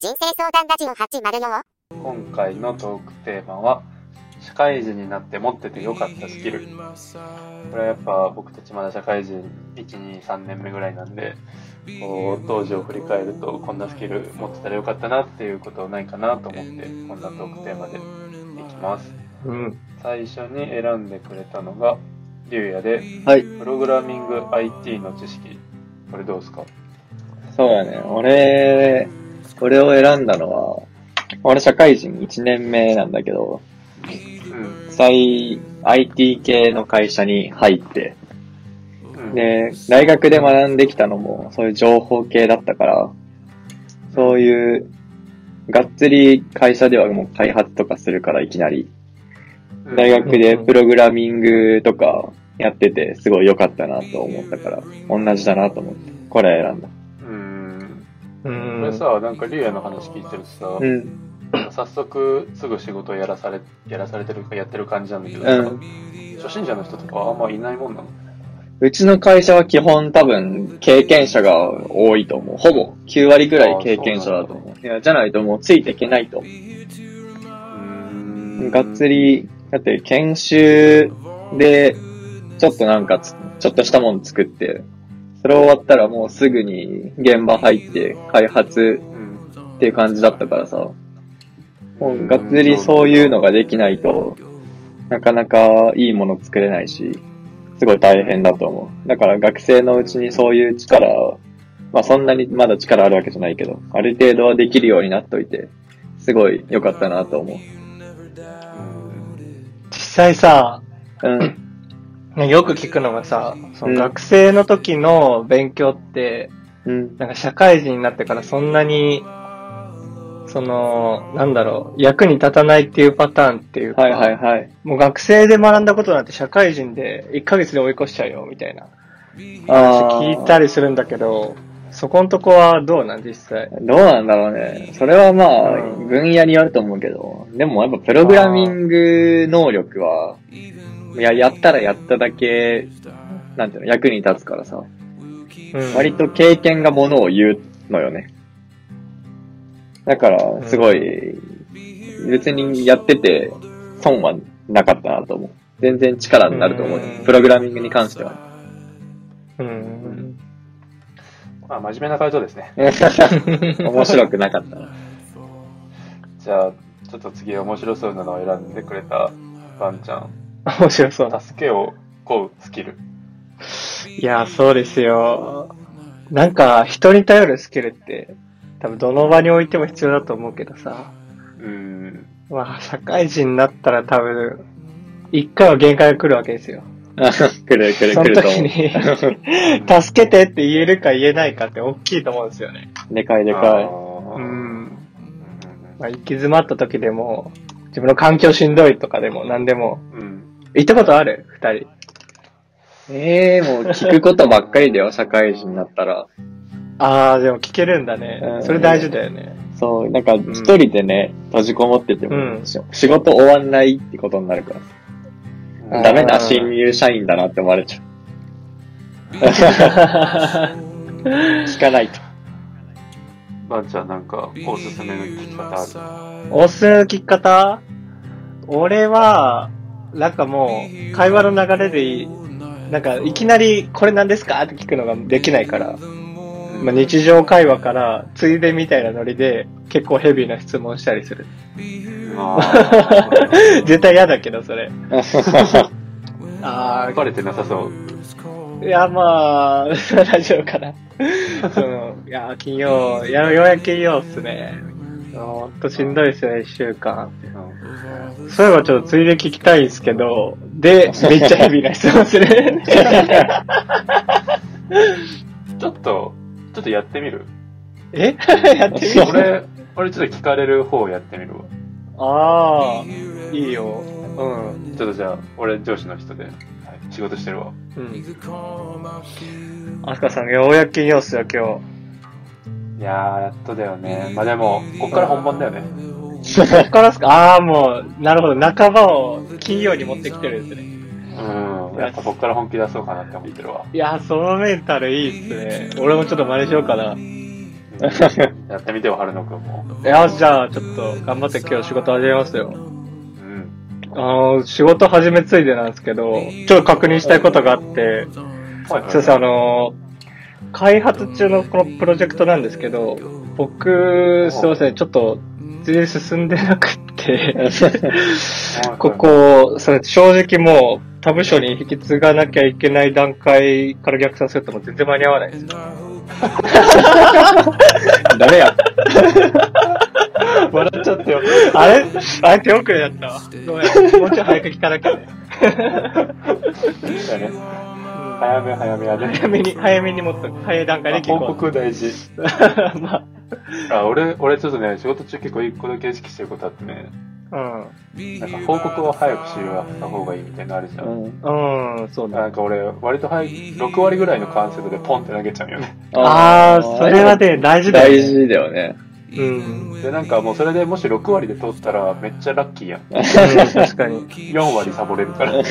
人生相談ラジオ804今回のトークテーマは社会人になって持っててよかったスキルこれはやっぱ僕たちまだ社会人123年目ぐらいなんでこう当時を振り返るとこんなスキル持ってたらよかったなっていうことないかなと思ってこんなトークテーマでいきますうん。最初に選んでくれたのがりゅうやではい。プログラミング IT の知識これどうですか？そうだね。俺、これを選んだのは、俺社会人1年目なんだけど、うん。最 IT 系の会社に入って、うん。で、大学で学んできたのもそういう情報系だったから、そういう、がっつり会社ではもう開発とかするからいきなり、うん。大学でプログラミングとかやっててすごい良かったなと思ったから、同じだなと思って、これ選んだ。うんうこれん。さなんかりゅうやの話聞いてるとさ、うん。早速すぐ仕事をやらされやらされてるかやってる感じなんだけどさ、うん初心者の人とかはあんまいないもんなの？うちの会社は基本多分経験者が多いと思う。ほぼ9割ぐらい経験者だと思う。いや、じゃないともうついていけないと思う。がっつり、だって研修で、ちょっとなんかつ、ちょっとしたもの作って、それ終わったらもうすぐに現場入って開発うんっていう感じだったからさ、もうがっつりそういうのができないと、なかなかいいもの作れないし、すごい大変だと思う。だから学生のうちにそういう力を、まあそんなにまだ力あるわけじゃないけど、ある程度はできるようになっといて、すごい良かったなと思実際さ、う。うん。よく聞くのがさ、そうんの学生の時の勉強って、うん。なんか社会人になってからそんなに、その、なんだろう、役に立たないっていうパターンっていうか、はいはいはい。もう学生で学んだことなんて社会人で1ヶ月で追い越しちゃうよ、みたいなあ話聞いたりするんだけど、そこんとこはどうなん実際？どうなんだろうね。それはまあ、うん分野によると思うけど、でもやっぱプログラミング能力は、や、やったらやっただけ、なんていうの、役に立つからさ、うん割と経験がものを言うのよね。だから、すごい、別にやってて、損はなかったなと思う。全然力になると思う。プログラミングに関しては。うん。まあ真面目な回答ですね 面白くなかったな。じゃあちょっと次面白そうなのを選んでくれたワンちゃん面白そうだ。助けを請うスキルいや、そうですよ。なんか、人に頼るスキルって、多分どの場においても必要だと思うけどさ。うんまあ、社会人になったら多分、一回は限界が来るわけですよ。来る来るその来ると思時う。に、助けてって言えるか言えないかって大きいと思うんですよね。でかいであかーうん。まあ、行き詰まった時でも、自分の環境しんどいとかでも何でも、うん行ったことある？二人。い。ええもう聞くことばっかりだよ、社会人になったら。あー、でも聞けるんだねう。んそれ大事だよね。そう、なんか一人でね、閉じこもってても、うんし仕事終わんないってことになるから。うん。ダメな新入社員だなって思われちゃう。聞かないと。ワンちゃんなんかおすすめの聞き方ある？おすすめの聞き方？俺は、なんかもう、会話の流れでいい、なんか、いきなり、これ何ですか？って聞くのができないから、まあ、日常会話から、ついでみたいなノリで、結構ヘビーな質問したりする。絶対嫌だけど、それ。あバレてなさそうあ、いや、まあ、大丈夫かな。その、いや、金曜、いや、ようやく金曜っすね。ほんとしんどいっすよね、一週間。うんそういえばちょっとついで聞きたいんですけど、で、めっちゃヘビーな質問する。ちょっとちょっとやってみる？え？やってみる？俺俺ちょっと聞かれる方やってみるわああ、いいよ。うん。ちょっとじゃあ俺上司の人で、はい、仕事してるわうん。アスカさん、ようやく金曜っすよ、今いやーやっとだよねまあでもこっから本番だよね日。こっからっすか？ああ、もう、なるほど。半ばを金曜に持ってきてるんですね。うんやっぱこっから本気出そうかなって思ってるわいや、そのメンタルいいっすね。俺もちょっと真似しようかな。やってみてよ、春野くんも。いや、じゃあ、ちょっと、頑張って今日仕事始めますよ。うん。あの、仕事始めついでなんですけど、ちょっと確認したいことがあって、はいはいそうです、あの、開発中のこのプロジェクトなんですけど、僕、すいません、ちょっと、全然進んでなくって、ここ、それ正直もう、他部署に引き継がなきゃいけない段階から逆算するともう全然間に合わないですよ。ダメや。笑っちゃってよ。あれ？あれ手遅れだったわ。ごめん。もうちょい早く聞かなきゃね。だね。早め早めやで。早めに、早めにもっと、早い段階で聞報こ告大事。う。まあ、あ、俺、俺ちょっとね、仕事中結構一個だけ意識してることあってね、うん。なんか報告を早くしようった方がいいみたいなのあるじゃん。うん。うん、そうだ。なんか俺、割と早い、6割ぐらいの完成度でポンって投げちゃうよね。あー、それはね、大事だよ、大ね。事だよね。うん。で、なんかもうそれでもし6割で通ったらめっちゃラッキーやん確かに。4割サボれるから。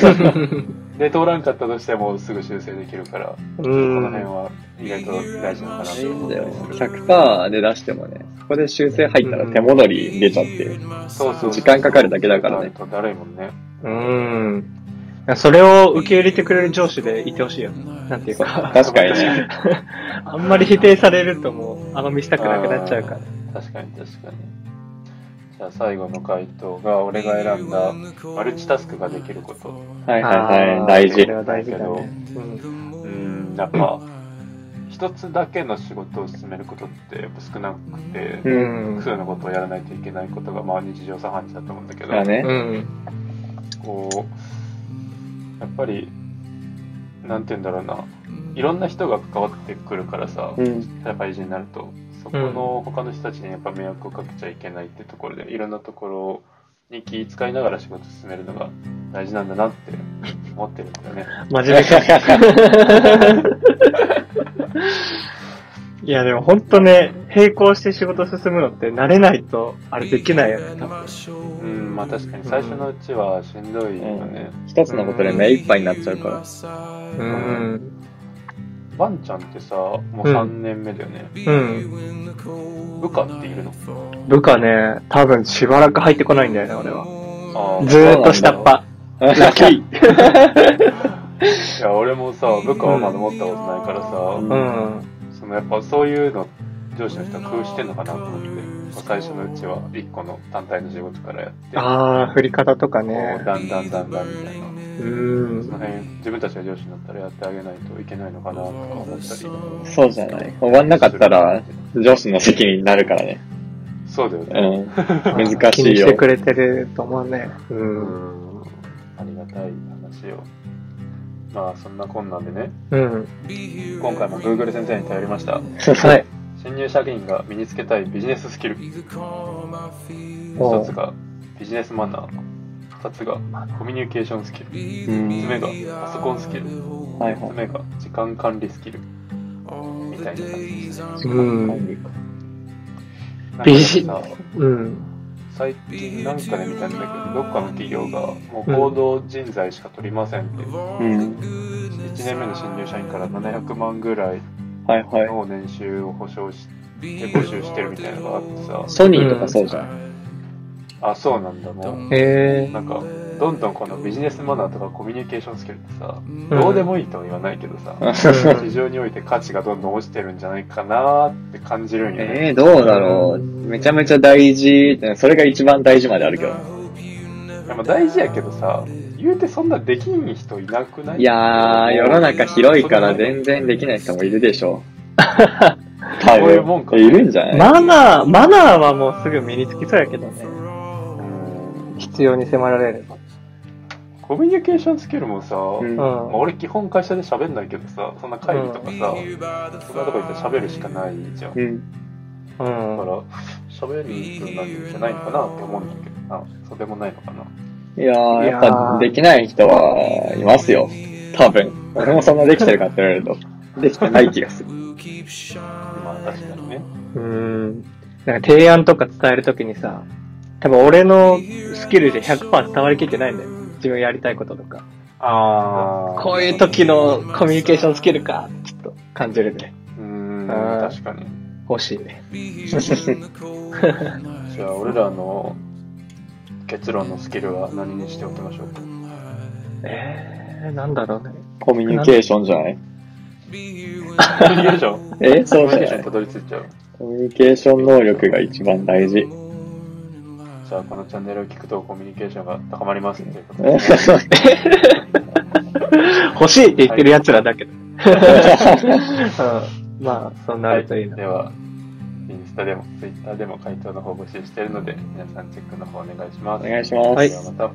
で、通らんかったとしてもすぐ修正できるから、うこの辺ん。は意外と大事なのかな大事だよね。100%で出してもね、そこで修正入ったら手戻り出ちゃって、そうそう。時間かかるだけだからね。とだるいもんね。うん。それを受け入れてくれる上司でいてほしいよ。なんていうか。確かにね。あんまり否定されるともう、あの見したくなくなっちゃうから。確かに確かに。じゃあ最後の回答が、俺が選んだマルチタスクができること。はいはいあはい、ー大事それ。は大事だね。うんうーん、やっぱ、一つだけの仕事を進めることってやっぱ少なくて、ううん複数のことをやらないといけないことがまあ日常茶飯事だと思うんだけど、だね。うん。こう、やっぱり、なんて言うんだろうな、いろんな人が関わってくるからさ、うん。社会人になると、そこの他の人たちにやっぱ迷惑をかけちゃいけないってところで、いろんなところに気遣いながら仕事進めるのが大事なんだなって思ってるんだよね。真面目か。いやでも本当ね、並行して仕事進むのって慣れないと、あれできないよね、多分。うん、まあ確かに最初のうちはしんどいよね。一つのことで目いっぱいになっちゃうから。うん。ワンちゃんってさ、もう3年目だよね。うん。部下っているの？部下ね、多分しばらく入ってこないんだよね、俺は。ああ。ずーっと下っ端。ラッキー。いや、俺もさ、部下はまだ持ったことないからさ、うん。そのやっぱそういうの上司の人は工夫してんのかなと思って、最初のうちは1個の単体の仕事からやって、あー、振り方とかこねう。だんだんだんだんみたいな。うんそ。の辺、自分たちが上司になったらやってあげないといけないのかなとか思ったり。そうじゃない。終わんなかったら、上司の責任になるからね。そうだようね。ん。難しいよ気にして。くれてると思うね。う。うんん。ありがたい話を。まあ、そんなこんなんでね、うん。今回も Google 先生に頼りました。はい。新入社員が身につけたいビジネススキル。お一つがビジネスマナー。二つがコミュニケーションスキル。うん三つ目がパソコンスキル。はいは三つ目が時間管理スキル。みたいな感じです。うん。なんかビジさうん。最近なんかで見たんだけど、どっかの企業がもう行動人材しか取りませんって、い。うん。1年目の新入社員から700万ぐらい。の年収を保証して募集してるみたいなのがあってさ、ソニーとかそうじゃん。あ、そうなんだ、もう。へえ。なんか、どんどんこのビジネスマナーとかコミュニケーションスキルってさ、どうでもいいとは言わないけどさ、市場において価値がどんどん落ちてるんじゃないかなって感じるんよね。ええー、どうだろう。めちゃめちゃ大事。それが一番大事まであるけど。でも大事やけどさ、言うてそんなできん人いなくない？いやー、世の中広いから全然できない人もいるでしょ。多そういうもんか分。いるんじゃない？マナー、マナーはもうすぐ身につきそうやけどね。うん必要に迫られれば。コミュニケーションスキルもさ、うんまあ、うん。俺基本会社で喋んないけどさ、そんな会議とかさ、そんなとこ行って喋るしかないじゃん。だうん。かうん。ら、喋るんなんじゃないのかなって思うんだけどな。そうでもないのかな。いやー、いやーやっぱできない人はいますよ。多分。俺もそんなできてるかって言われると、できてない気がする。まあ確かにね。うん。なんか提案とか伝えるときにさ、多分俺のスキルで100%伝わりきってないんだよ。自分やりたいこととか。あこういう時のコミュニケーションスキルか、ちょっと感じるね。うーん、確かに。欲しいね。じゃあ、俺らの結論のスキルは何にしておきましょうか？えー、なんだろうね。コミュニケーションじゃない？コミュニケーション？えそうコミュニケーションじゃないにたどり着いちゃう。コミュニケーション能力が一番大事。じゃあ、このチャンネルを聞くとコミュニケーションが高まりますということえで。欲しいって言ってる奴らだけど。うん、まあ、そうなるといいな。では、インスタでも、ツイッターでも回答の方募集しているので、皆さんチェックの方お願いします。お願いします。はいではまた。